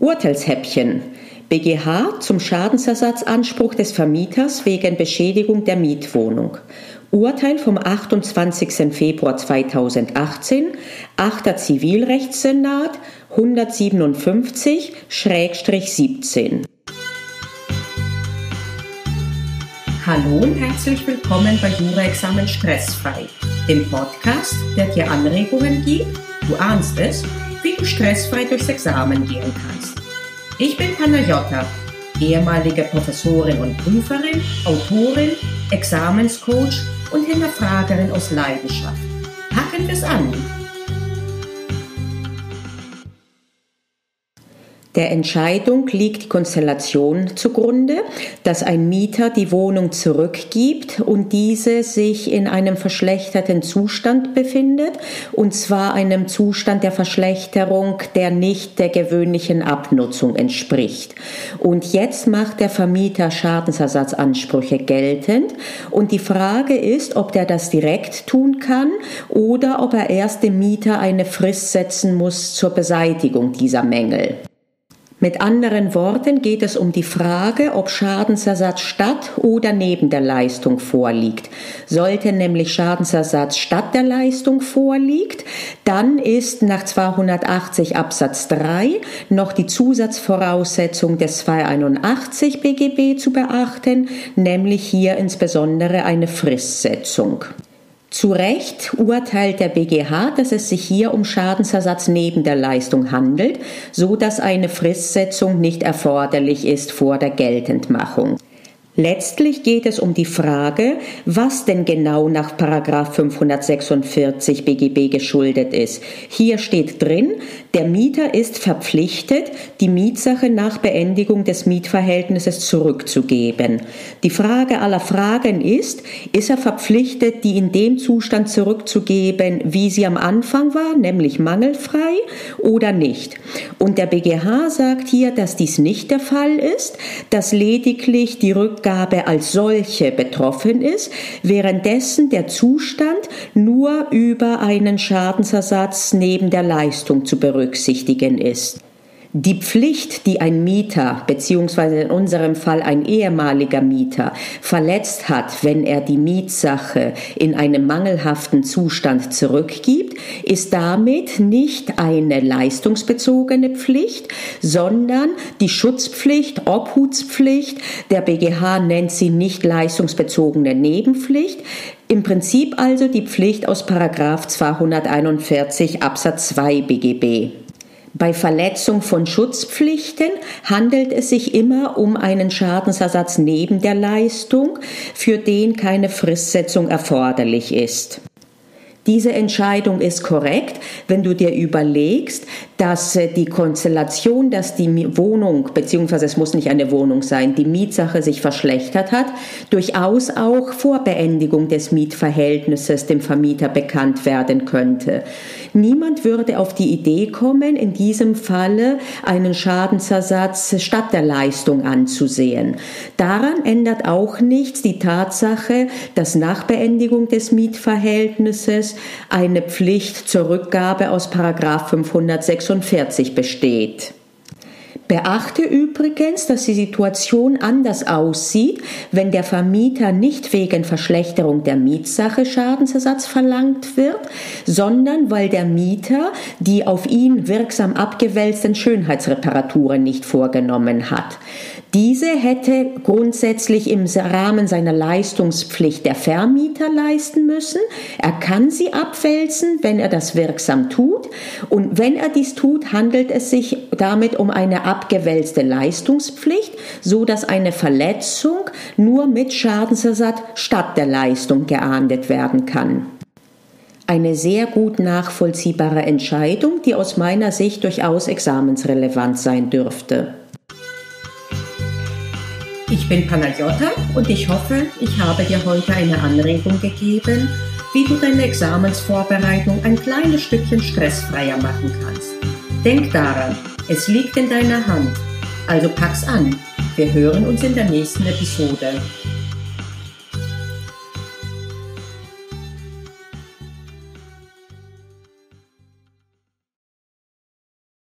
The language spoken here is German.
Urteilshäppchen. BGH zum Schadensersatzanspruch des Vermieters wegen Beschädigung der Mietwohnung. Urteil vom 28. Februar 2018, 8. Zivilrechtssenat 157-17. Hallo und herzlich willkommen bei Jura-Examen Stressfrei, dem Podcast, der dir Anregungen gibt, du ahnst es, wie du stressfrei durchs Examen gehen kannst. Ich bin Panayota, ehemalige Professorin und Prüferin, Autorin, Examenscoach und Hinterfragerin aus Leidenschaft. Packen wir's an! Der Entscheidung liegt die Konstellation zugrunde, dass ein Mieter die Wohnung zurückgibt und diese sich in einem verschlechterten Zustand befindet, und zwar einem Zustand der Verschlechterung, der nicht der gewöhnlichen Abnutzung entspricht. Und jetzt macht der Vermieter Schadensersatzansprüche geltend und die Frage ist, ob der das direkt tun kann oder ob er erst dem Mieter eine Frist setzen muss zur Beseitigung dieser Mängel. Mit anderen Worten geht es um die Frage, ob Schadensersatz statt oder neben der Leistung vorliegt. Sollte nämlich Schadensersatz statt der Leistung vorliegt, dann ist nach 280 Absatz 3 noch die Zusatzvoraussetzung des 281 BGB zu beachten, nämlich hier insbesondere eine Fristsetzung. Zu Recht urteilt der BGH, dass es sich hier um Schadensersatz neben der Leistung handelt, so dass eine Fristsetzung nicht erforderlich ist vor der Geltendmachung. Letztlich geht es um die Frage, was denn genau nach 546 BGB geschuldet ist. Hier steht drin, der Mieter ist verpflichtet, die Mietsache nach Beendigung des Mietverhältnisses zurückzugeben. Die Frage aller Fragen ist, ist er verpflichtet, die in dem Zustand zurückzugeben, wie sie am Anfang war, nämlich mangelfrei oder nicht? Und der BGH sagt hier, dass dies nicht der Fall ist, dass lediglich die Rückgabe Abgabe als solche betroffen ist, währenddessen der Zustand nur über einen Schadensersatz neben der Leistung zu berücksichtigen ist. Die Pflicht, die ein Mieter beziehungsweise in unserem Fall ein ehemaliger Mieter verletzt hat, wenn er die Mietsache in einem mangelhaften Zustand zurückgibt, ist damit nicht eine leistungsbezogene Pflicht, sondern die Schutzpflicht, Obhutspflicht, der BGH nennt sie nicht leistungsbezogene Nebenpflicht, im Prinzip also die Pflicht aus Paragraph 241 Absatz 2 BGB. Bei Verletzung von Schutzpflichten handelt es sich immer um einen Schadensersatz neben der Leistung, für den keine Fristsetzung erforderlich ist. Diese Entscheidung ist korrekt, wenn du dir überlegst, dass äh, die Konstellation, dass die Wohnung, beziehungsweise es muss nicht eine Wohnung sein, die Mietsache sich verschlechtert hat, durchaus auch vor Beendigung des Mietverhältnisses dem Vermieter bekannt werden könnte. Niemand würde auf die Idee kommen, in diesem Falle einen Schadensersatz statt der Leistung anzusehen. Daran ändert auch nichts die Tatsache, dass nach Beendigung des Mietverhältnisses eine Pflicht zur Rückgabe aus Paragraph 546 besteht. Beachte übrigens, dass die Situation anders aussieht, wenn der Vermieter nicht wegen Verschlechterung der Mietsache Schadensersatz verlangt wird, sondern weil der Mieter die auf ihn wirksam abgewälzten Schönheitsreparaturen nicht vorgenommen hat. Diese hätte grundsätzlich im Rahmen seiner Leistungspflicht der Vermieter leisten müssen. Er kann sie abwälzen, wenn er das wirksam tut. Und wenn er dies tut, handelt es sich damit um eine abgewälzte Leistungspflicht, so dass eine Verletzung nur mit Schadensersatz statt der Leistung geahndet werden kann. Eine sehr gut nachvollziehbare Entscheidung, die aus meiner Sicht durchaus examensrelevant sein dürfte. Ich bin Panagiotta und ich hoffe, ich habe dir heute eine Anregung gegeben, wie du deine Examensvorbereitung ein kleines Stückchen stressfreier machen kannst. Denk daran, es liegt in deiner Hand. Also pack's an. Wir hören uns in der nächsten Episode.